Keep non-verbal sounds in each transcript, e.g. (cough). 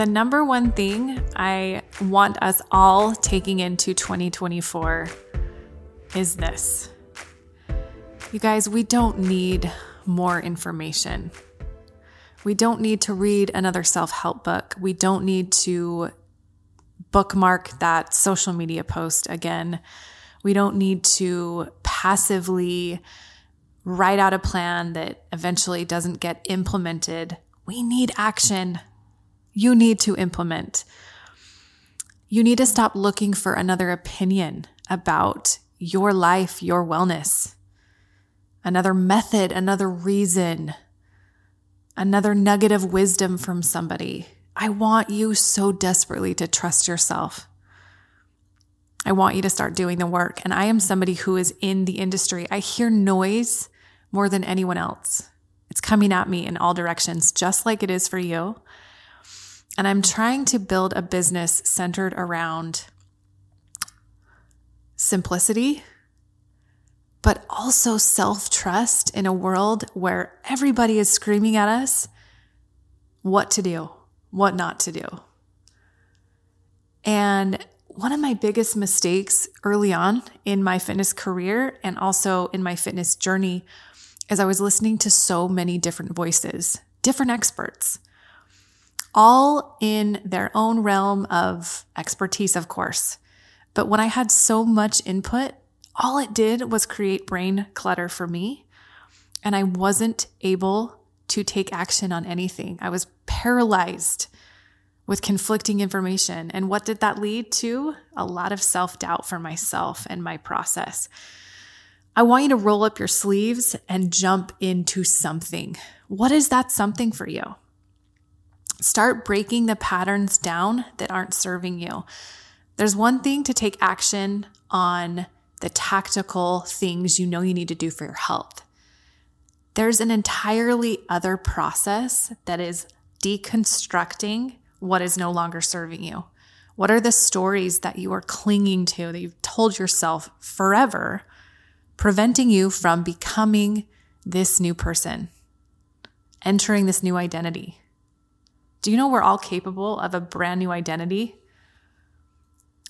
the number one thing I want us all taking into 2024 is this. You guys, we don't need more information. We don't need to read another self help book. We don't need to bookmark that social media post again. We don't need to passively write out a plan that eventually doesn't get implemented. We need action. You need to implement. You need to stop looking for another opinion about your life, your wellness, another method, another reason, another nugget of wisdom from somebody. I want you so desperately to trust yourself. I want you to start doing the work. And I am somebody who is in the industry. I hear noise more than anyone else. It's coming at me in all directions, just like it is for you. And I'm trying to build a business centered around simplicity, but also self trust in a world where everybody is screaming at us what to do, what not to do. And one of my biggest mistakes early on in my fitness career and also in my fitness journey is I was listening to so many different voices, different experts, all in their own realm of expertise, of course. But when I had so much input, all it did was create brain clutter for me. And I wasn't able to take action on anything. I was paralyzed with conflicting information. And what did that lead to? A lot of self doubt for myself and my process. I want you to roll up your sleeves and jump into something. What is that something for you? Start breaking the patterns down that aren't serving you. There's one thing to take action on the tactical things you know you need to do for your health. There's an entirely other process that is deconstructing what is no longer serving you. What are the stories that you are clinging to that you've told yourself forever, preventing you from becoming this new person, entering this new identity? Do you know we're all capable of a brand new identity?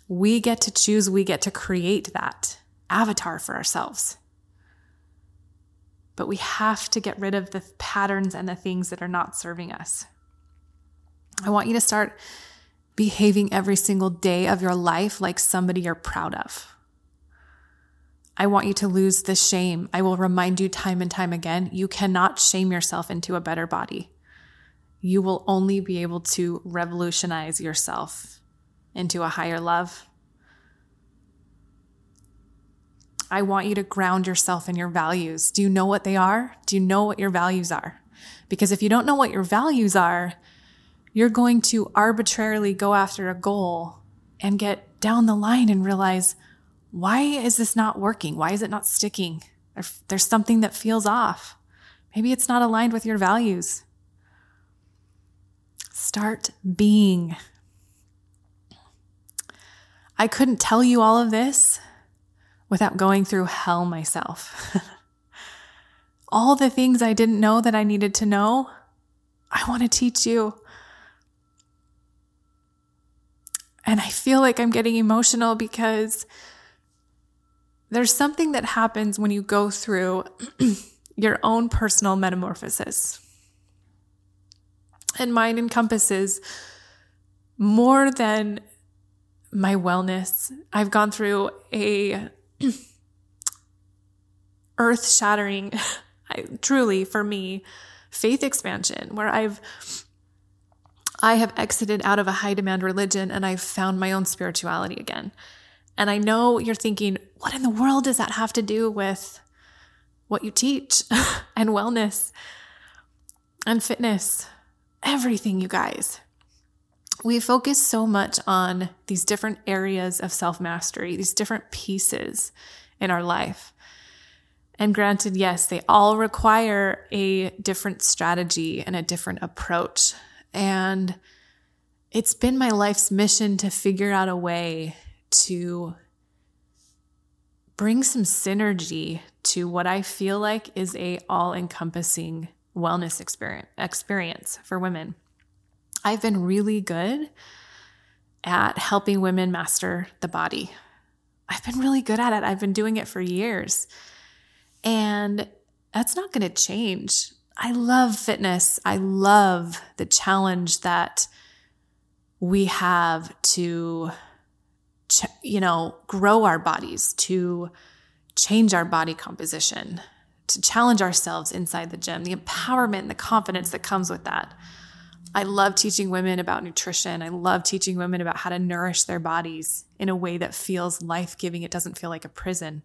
We get to choose, we get to create that avatar for ourselves. But we have to get rid of the patterns and the things that are not serving us. I want you to start behaving every single day of your life like somebody you're proud of. I want you to lose the shame. I will remind you time and time again you cannot shame yourself into a better body. You will only be able to revolutionize yourself into a higher love. I want you to ground yourself in your values. Do you know what they are? Do you know what your values are? Because if you don't know what your values are, you're going to arbitrarily go after a goal and get down the line and realize, why is this not working? Why is it not sticking? There's something that feels off. Maybe it's not aligned with your values. Start being. I couldn't tell you all of this without going through hell myself. (laughs) all the things I didn't know that I needed to know, I want to teach you. And I feel like I'm getting emotional because there's something that happens when you go through (clears throat) your own personal metamorphosis. And mine encompasses more than my wellness. I've gone through a (clears throat) earth shattering, (laughs) truly for me, faith expansion where I've I have exited out of a high demand religion and I've found my own spirituality again. And I know you're thinking, what in the world does that have to do with what you teach (laughs) and wellness and fitness? Everything, you guys. We focus so much on these different areas of self mastery, these different pieces in our life. And granted, yes, they all require a different strategy and a different approach. And it's been my life's mission to figure out a way to bring some synergy to what I feel like is a all-encompassing wellness experience experience for women. I've been really good at helping women master the body. I've been really good at it. I've been doing it for years. And that's not going to change. I love fitness. I love the challenge that we have to, you know, grow our bodies, to change our body composition, to challenge ourselves inside the gym, the empowerment and the confidence that comes with that. I love teaching women about nutrition. I love teaching women about how to nourish their bodies in a way that feels life giving. It doesn't feel like a prison.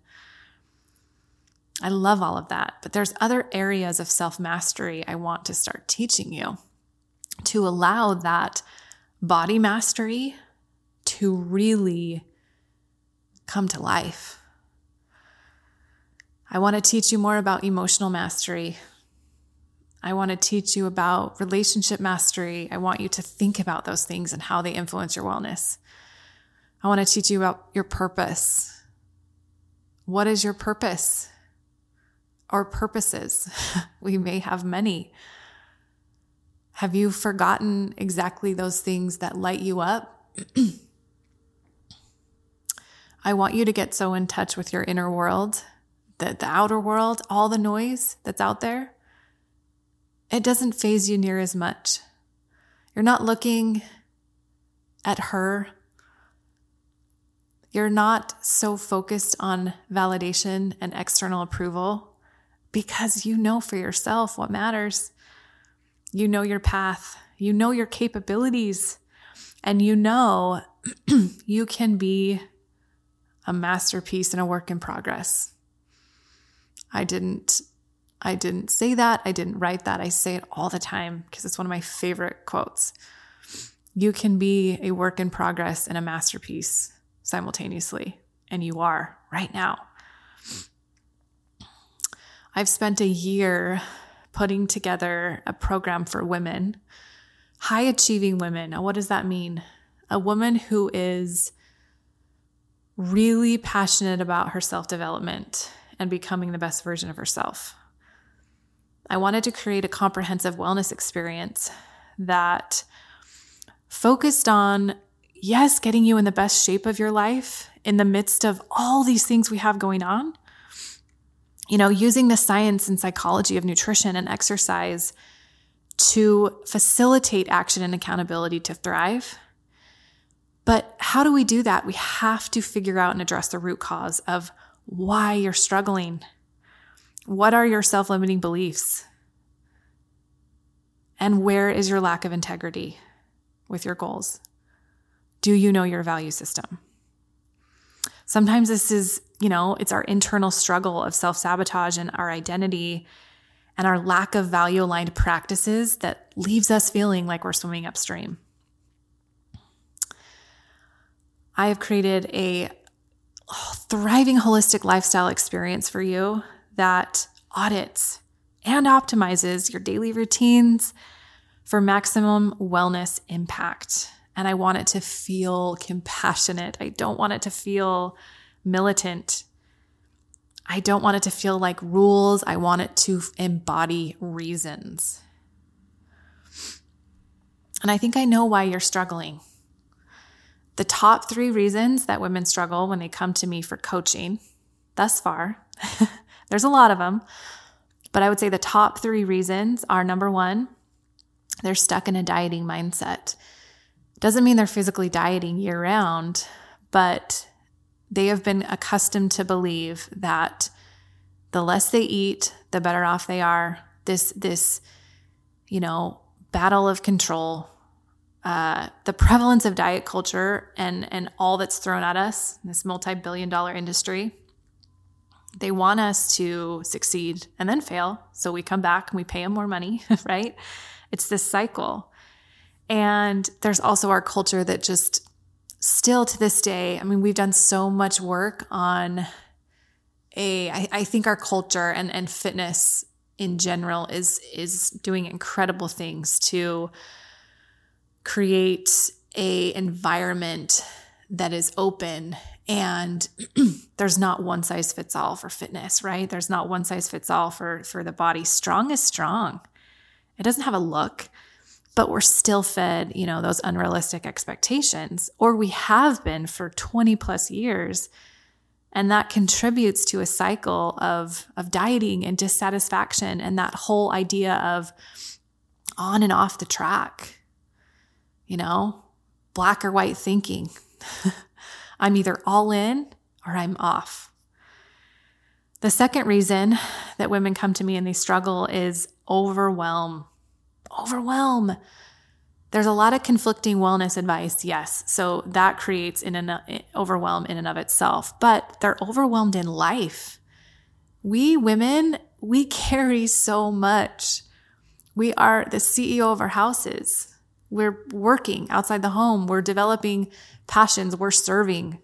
I love all of that. But there's other areas of self mastery I want to start teaching you to allow that body mastery to really come to life. I want to teach you more about emotional mastery. I want to teach you about relationship mastery. I want you to think about those things and how they influence your wellness. I want to teach you about your purpose. What is your purpose? Or purposes? (laughs) we may have many. Have you forgotten exactly those things that light you up? (clears throat) I want you to get so in touch with your inner world, the, the outer world, all the noise that's out there it doesn't faze you near as much. You're not looking at her. You're not so focused on validation and external approval because you know for yourself what matters. You know your path, you know your capabilities, and you know (clears throat) you can be a masterpiece and a work in progress. I didn't I didn't say that. I didn't write that. I say it all the time because it's one of my favorite quotes. You can be a work in progress and a masterpiece simultaneously, and you are right now. I've spent a year putting together a program for women, high achieving women. Now, what does that mean? A woman who is really passionate about her self development and becoming the best version of herself. I wanted to create a comprehensive wellness experience that focused on, yes, getting you in the best shape of your life in the midst of all these things we have going on. You know, using the science and psychology of nutrition and exercise to facilitate action and accountability to thrive. But how do we do that? We have to figure out and address the root cause of why you're struggling what are your self limiting beliefs? And where is your lack of integrity with your goals? Do you know your value system? Sometimes this is, you know, it's our internal struggle of self sabotage and our identity and our lack of value aligned practices that leaves us feeling like we're swimming upstream. I have created a thriving holistic lifestyle experience for you that audits and optimizes your daily routines for maximum wellness impact. And I want it to feel compassionate. I don't want it to feel militant. I don't want it to feel like rules. I want it to embody reasons. And I think I know why you're struggling. The top three reasons that women struggle when they come to me for coaching thus far (laughs) There's a lot of them, but I would say the top three reasons are number one, they're stuck in a dieting mindset. Doesn't mean they're physically dieting year round, but they have been accustomed to believe that the less they eat, the better off they are. This, this, you know, battle of control, uh, the prevalence of diet culture and and all that's thrown at us, this multi-billion dollar industry, they want us to succeed and then fail. So we come back and we pay them more money, (laughs) right? It's this cycle. And there's also our culture that just still to this day, I mean, we've done so much work on a, I, I think our culture and, and fitness in general is, is doing incredible things to create a environment that is open and (clears throat) there's not one size fits all for fitness right? There's not one size fits all for for the body. Strong is strong. It doesn't have a look but we're still fed, you know, those unrealistic expectations, or we have been for 20 plus years. And that contributes to a cycle of, of dieting and dissatisfaction and that whole idea of on and off the track, you know, black or white thinking. (laughs) I'm either all in or I'm off. The second reason that women come to me and they struggle is overwhelm. Overwhelm. There's a lot of conflicting wellness advice, yes. So that creates in an eh, overwhelm in and of itself, but they're overwhelmed in life. We women, we (laughs) carry so much. We are the CEO of our houses. We're working outside the home. We're developing passions. We're serving.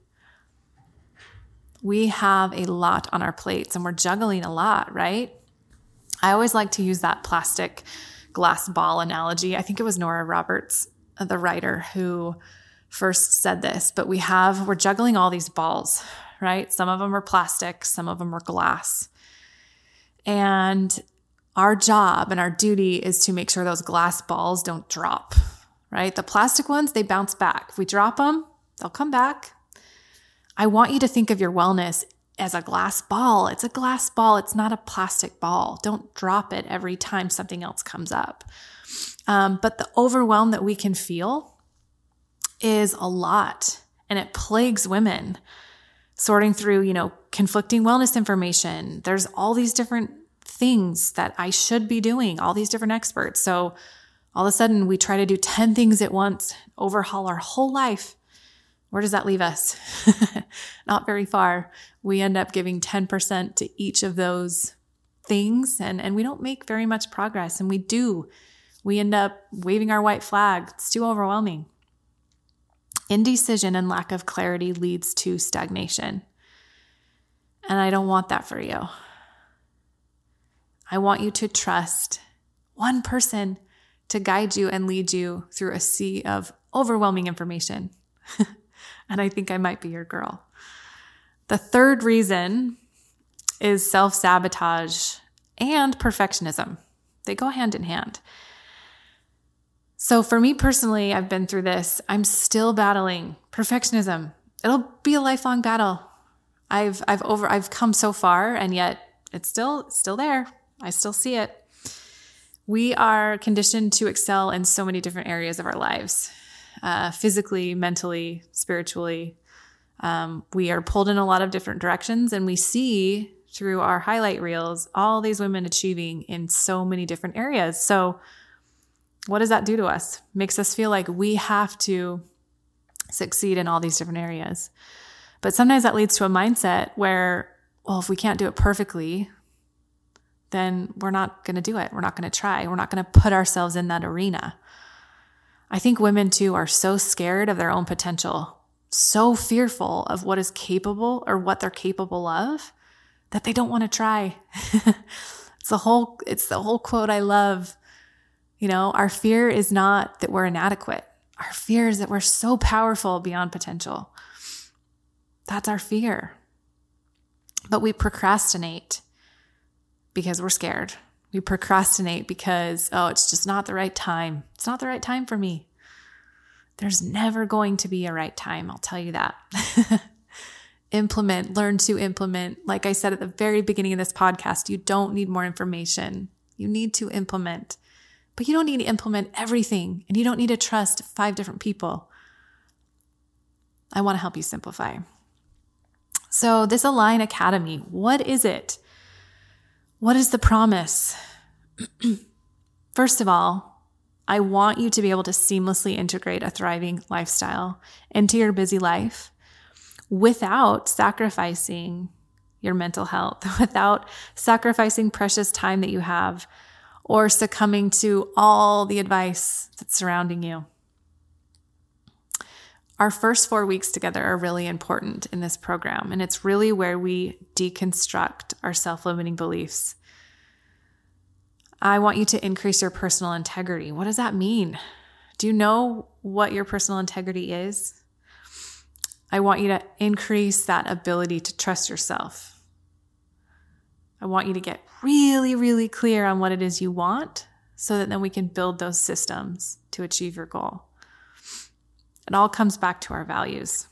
We have a lot on our plates and we're juggling a lot, right? I always like to use that plastic glass ball analogy. I think it was Nora Roberts, uh, the writer, who first said this, but we have, we're juggling all these balls, right? Some of them are plastic, some of them are glass. And our job and our duty is to make sure those glass balls don't drop, right? The plastic ones, they bounce back. If we drop them, they'll come back. I want you to think of your wellness as a glass ball. It's a glass ball, it's not a plastic ball. Don't drop it every time something else comes up. Um, but the overwhelm that we can feel is a lot and it plagues women sorting through, you know, conflicting wellness information. There's all these different things that I should be doing, all these different experts. So all of a sudden we try to do 10 things at once, overhaul our whole life. Where does that leave us? (laughs) Not very far. We end up giving 10% to each of those things and, and we don't make very much progress. And we do. We end up waving our white flag. It's too overwhelming. Indecision and lack of clarity leads to stagnation. And I don't want that for you. I want you to trust one person to guide you and lead you through a sea of overwhelming information. (laughs) and I think I might be your girl. The third reason is self sabotage and perfectionism. They go hand in hand. So, for me personally, I've been through this. I'm still battling perfectionism. It'll be a lifelong battle. I've I've over I've come so far and yet it's still still there. I still see it. We are conditioned to excel in so many different areas of our lives uh, physically, mentally, spiritually. Um, we are pulled in a lot of different directions, and we see through our highlight reels all these women achieving in so many different areas. So, what does that do to us? Makes us feel like we have to succeed in all these different areas. But sometimes that leads to a mindset where, well, if we can't do it perfectly, then we're not going to do it. We're not going to try. We're not going to put ourselves in that arena. I think women too are so scared of their own potential, so fearful of what is capable or what they're capable of that they don't want to try. (laughs) it's the whole it's the whole quote I love. You know, our fear is not that we're inadequate. Our fear is that we're so powerful beyond potential. That's our fear. But we procrastinate because we're scared. We procrastinate because, oh, it's just not the right time. It's not the right time for me. There's never going to be a right time, I'll tell you that. (laughs) implement, learn to implement. Like I said at the very beginning of this podcast, you don't need more information. You need to implement, but you don't need to implement everything and you don't need to trust five different people. I want to help you simplify. So, this Align Academy, what is it? What is the promise? (clears throat) First of all, I want you to be able to seamlessly integrate a thriving lifestyle into your busy life without sacrificing your mental health, (laughs) without sacrificing precious time that you have or succumbing to all the advice that's surrounding you. Our first four weeks together are really important in this program, and it's really where we deconstruct our self limiting beliefs. I want you to increase your personal integrity. What does that mean? Do you know what your personal integrity is? I want you to increase that ability to trust yourself. I want you to get really, really clear on what it is you want so that then we can build those systems to achieve your goal. It all comes back to our values.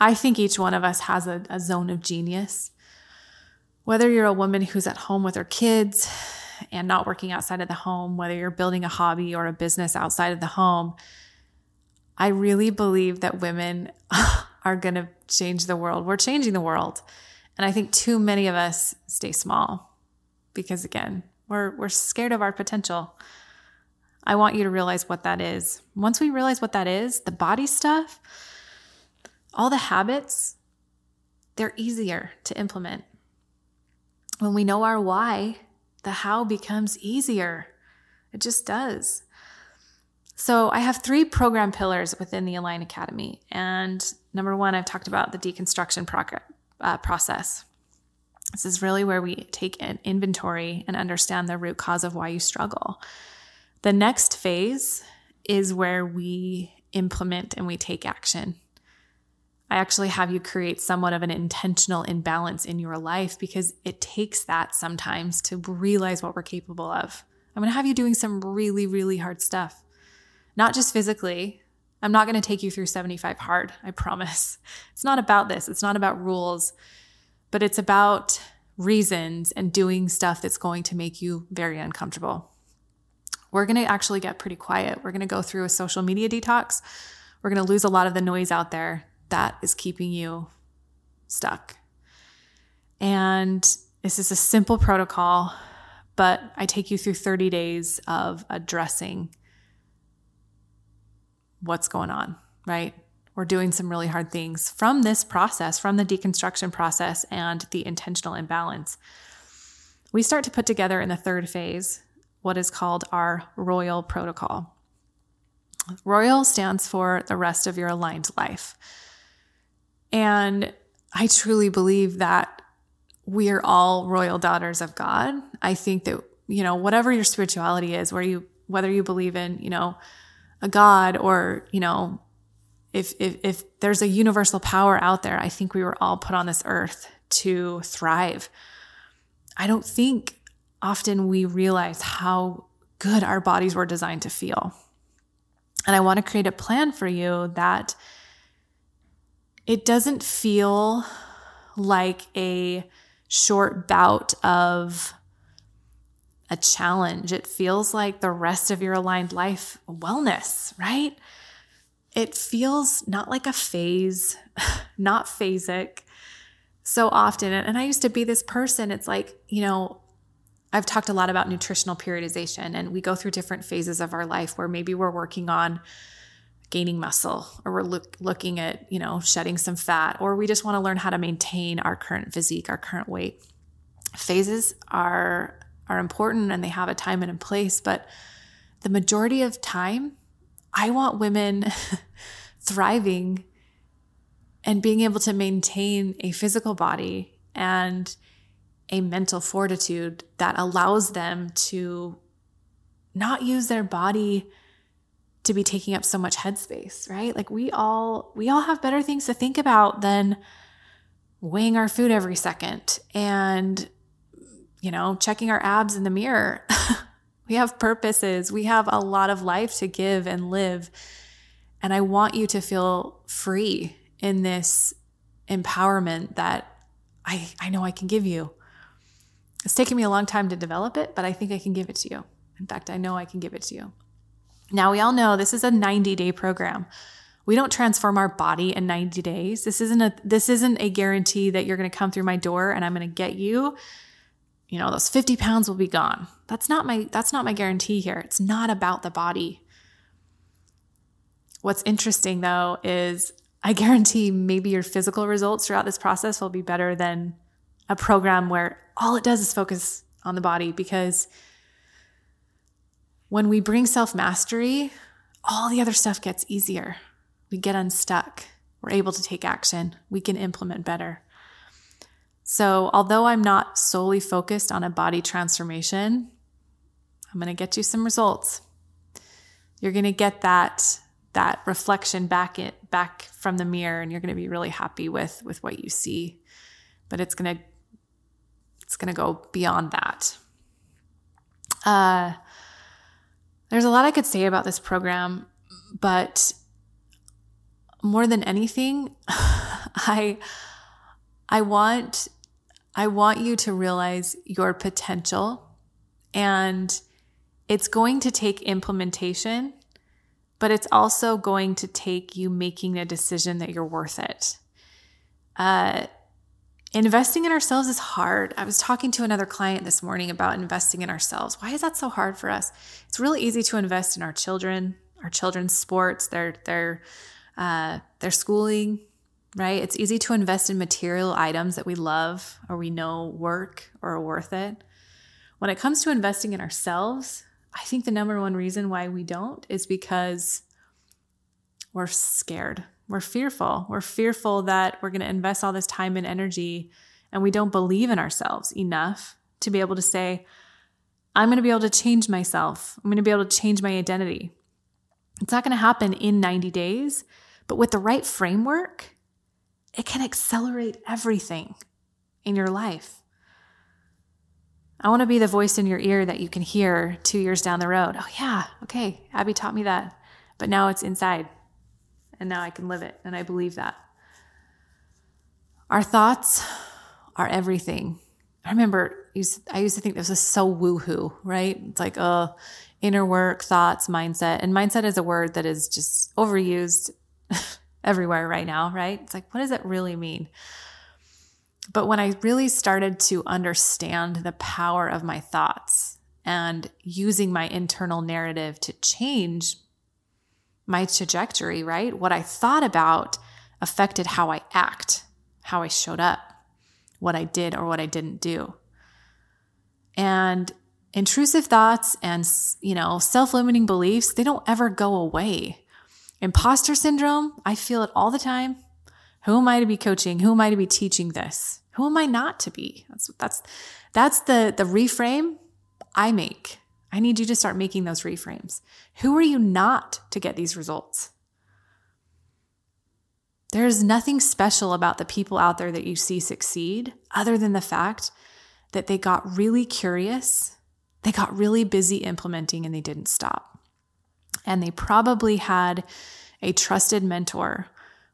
I think each one of us has a, a zone of genius. Whether you're a woman who's at home with her kids and not working outside of the home, whether you're building a hobby or a business outside of the home, I really believe that women (laughs) are going to change the world. We're changing the world. And I think too many of us stay small because again, we're we're scared of our potential. I want you to realize what that is. Once we realize what that is, the body stuff, all the habits, they're easier to implement. When we know our why, the how becomes easier. It just does. So, I have three program pillars within the Align Academy. And number one, I've talked about the deconstruction pro- uh, process. This is really where we take an inventory and understand the root cause of why you struggle. The next phase is where we implement and we take action. I actually have you create somewhat of an intentional imbalance in your life because it takes that sometimes to realize what we're capable of. I'm going to have you doing some really, really hard stuff, not just physically. I'm not going to take you through 75 hard, I promise. (laughs) It's not about this, it's not about rules, but it's about reasons and doing stuff that's going to make you very uncomfortable. We're going to actually get pretty quiet. We're going to go through a social media detox. We're going to lose a lot of the noise out there that is keeping you stuck. And this is a simple protocol, but I take you through 30 days of addressing what's going on, right? We're doing some really hard things from this process, from the deconstruction process and the intentional imbalance. We start to put together in the third phase what is called our Royal Protocol. Royal stands for the rest of your aligned life. And I truly believe that we are all royal daughters of God. I think that, you know, whatever your spirituality is, where you, whether you believe in, you know, a God or, you know, if, if, if there's a universal power out there, I think we were all put on this earth to thrive. I don't think often we realize how good our bodies were designed to feel. And I want to create a plan for you that it doesn't feel like a short bout of a challenge. It feels like the rest of your aligned life wellness, right? It feels not like a phase, (laughs) not phasic so often. And I used to be this person. It's like, you know, I've talked a lot about nutritional periodization, and we go through different phases of our life where maybe we're working on gaining muscle or we're look, looking at, you know, shedding some fat or we just want to learn how to maintain our current physique, our current weight. Phases are are important and they have a time and a place, but the majority of time I want women (laughs) thriving and being able to maintain a physical body and a mental fortitude that allows them to not use their body to be taking up so much headspace, right? Like we all we all have better things to think about than weighing our food every second and you know, checking our abs in the mirror. (laughs) we have purposes. We have a lot of life to give and live. And I want you to feel free in this empowerment that I I know I can give you. It's taken me a long time to develop it, but I think I can give it to you. In fact, I know I can give it to you. Now, we all know this is a 90 day program. We don't transform our body in 90 days. This isn't a this isn't a guarantee that you're going to come through my door and I'm going to get you you know those 50 pounds will be gone. That's not my that's not my guarantee here. It's not about the body. What's interesting though is I guarantee maybe your physical results throughout this process will be better than a program where all it does is focus on the body because when we bring self mastery, all the other stuff gets easier. We get unstuck. We're able to take action. We can implement better. So, although I'm not solely focused on a body transformation, I'm going to get you some results. You're going to get that that reflection back it back from the mirror and you're going to be really happy with with what you see. But it's going to it's going to go beyond that. Uh, there's a lot I could say about this program, but more than anything, (laughs) I I want I want you to realize your potential and it's going to take implementation, but it's also going to take you making a decision that you're worth it. Uh, investing in ourselves is hard. I was talking to another client this morning about investing in ourselves. Why is that so hard for us? It's really easy to invest in our children, our children's sports, their their uh, their schooling, right? It's easy to invest in material items that we love or we know work or are worth it. When it comes to investing in ourselves, I think the number one reason why we don't is because we're scared. We're fearful. We're fearful that we're going to invest all this time and energy and we don't believe in ourselves enough to be able to say, I'm going to be able to change myself. I'm going to be able to change my identity. It's not going to happen in 90 days, but with the right framework, it can accelerate everything in your life. I want to be the voice in your ear that you can hear two years down the road. Oh, yeah, okay, Abby taught me that. But now it's inside, and now I can live it, and I believe that. Our thoughts are everything. I remember I used to think this was so woohoo, right? It's like, oh, inner work, thoughts, mindset. And mindset is a word that is just overused (laughs) everywhere right now, right? It's like, what does it really mean? But when I really started to understand the power of my thoughts and using my internal narrative to change my trajectory, right? What I thought about affected how I act, how I showed up, what I did or what I didn't do. And intrusive thoughts and, you know, self-limiting beliefs, they don't ever go away. Imposter syndrome, I feel it all the time. Who am I to be coaching? Who am I to be teaching this? Who am I not to be? That's that's that's the the reframe I make. I need you to start making those reframes. Who are you not to get these results? There's nothing special about the people out there that you see succeed other than the fact that they got really curious, they got really busy implementing, and they didn't stop and they probably had a trusted mentor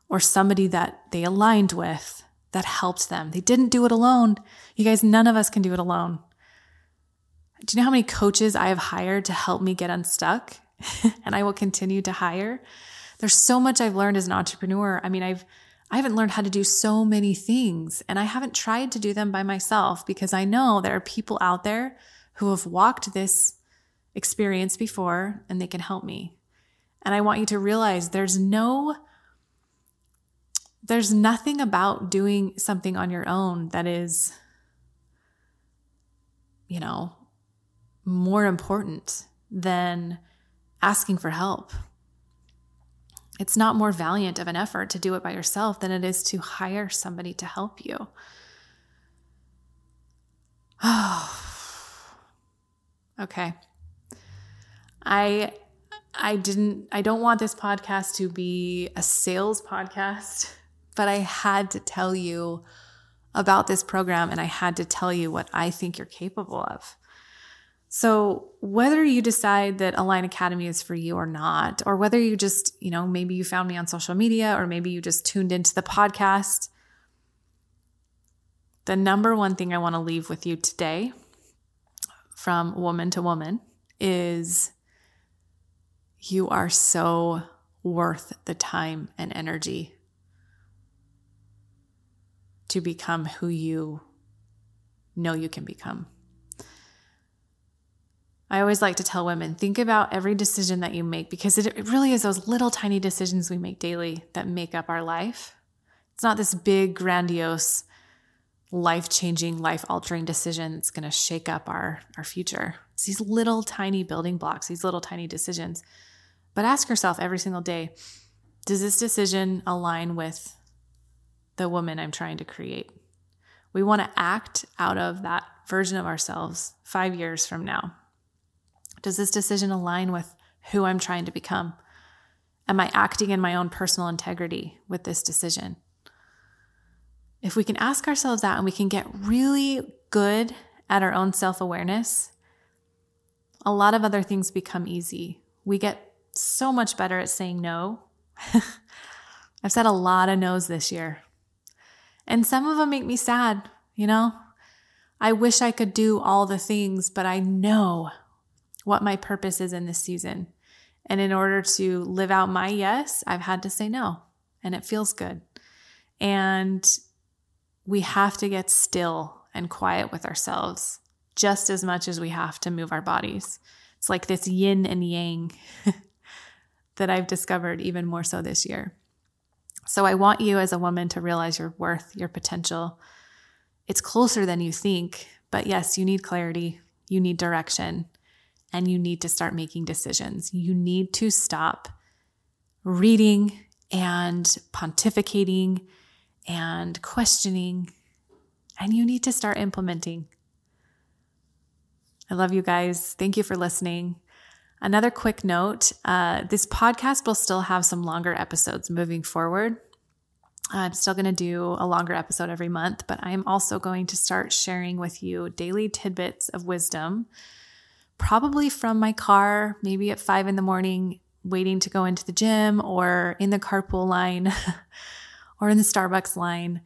or somebody that they aligned with that helped them. They didn't do it alone. You guys, none of us can do it alone. Do you know how many coaches I have hired to help me get unstuck? (laughs) and I will continue to hire. There's so much I've learned as an entrepreneur. I mean, I've I haven't learned how to do so many things and I haven't tried to do them by myself because I know there are people out there who have walked this experience before and they can help me. And I want you to realize there's no there's nothing about doing something on your own that is you know more important than asking for help. It's not more valiant of an effort to do it by yourself than it is to hire somebody to help you. (sighs) Okay. I I didn't I don't want this podcast to be a sales podcast, but I had to tell you about this program and I had to tell you what I think you're capable of. So, whether you decide that Align Academy is for you or not, or whether you just, you know, maybe you found me on social media or maybe you just tuned into the podcast, the number one thing I want to leave with you today from woman to woman is you are so worth the time and energy to become who you know you can become. I always like to tell women think about every decision that you make because it, really is those little tiny decisions we make daily that make up our life. It's not this big, grandiose, life changing, life altering decision that's going to shake up our, our future. It's these little tiny building blocks, these little tiny decisions but ask yourself every single day does this decision align with the woman I'm trying to create? We want to act out of that version of ourselves five years from now. Does this decision align with who I'm trying to become? Am I acting in my own personal integrity with this decision? If we can ask ourselves that and we can get really good at our own self awareness, a lot of other things become easy. We get so much better at saying no. (laughs) I've said a lot of no's this year. And some of them make me sad, you know? I wish I could do all the things, but I know what my purpose is in this season. And in order to live out my yes, I've had to say no, and it feels good. And we have to get still and quiet with ourselves just as much as we have to move our bodies. It's like this yin and yang (laughs) that I've discovered even more so this year. So I want you as a woman to realize your worth, your potential. It's closer than you think, but yes, you need clarity, you need direction, and you need to start making decisions. You need to stop reading and pontificating and questioning, and you need to start implementing. I love you guys. Thank you for listening. Another quick note uh, this podcast will still have some longer episodes moving forward. I'm still going to do a longer episode every month, but I'm also going to start sharing with you daily tidbits of wisdom, probably from my car, maybe at five in the morning, waiting to go into the gym, or in the carpool line, (laughs) or in the Starbucks line.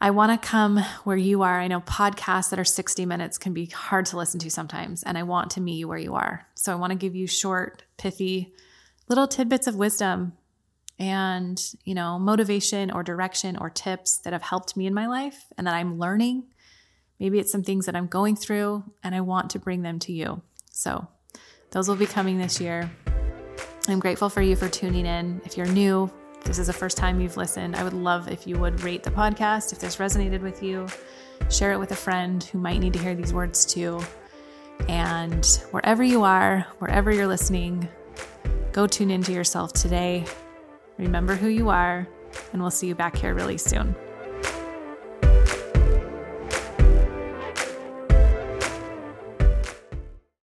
I want to come where you are. I know podcasts that are 60 minutes can be hard to listen to sometimes, and I want to meet you where you are. So I want to give you short, pithy, little tidbits of wisdom and, you know, motivation or direction or tips that have helped me in my life and that I'm learning. Maybe it's some things that I'm going through and I want to bring them to you. So those will be coming this year. I'm grateful for you for tuning in. If you're new, this is the first time you've listened, I would love if you would rate the podcast if this resonated with you. Share it with a friend who might need to hear these words too. And wherever you are, wherever you're listening, go tune into yourself today. Remember who you are, and we'll see you back here really soon.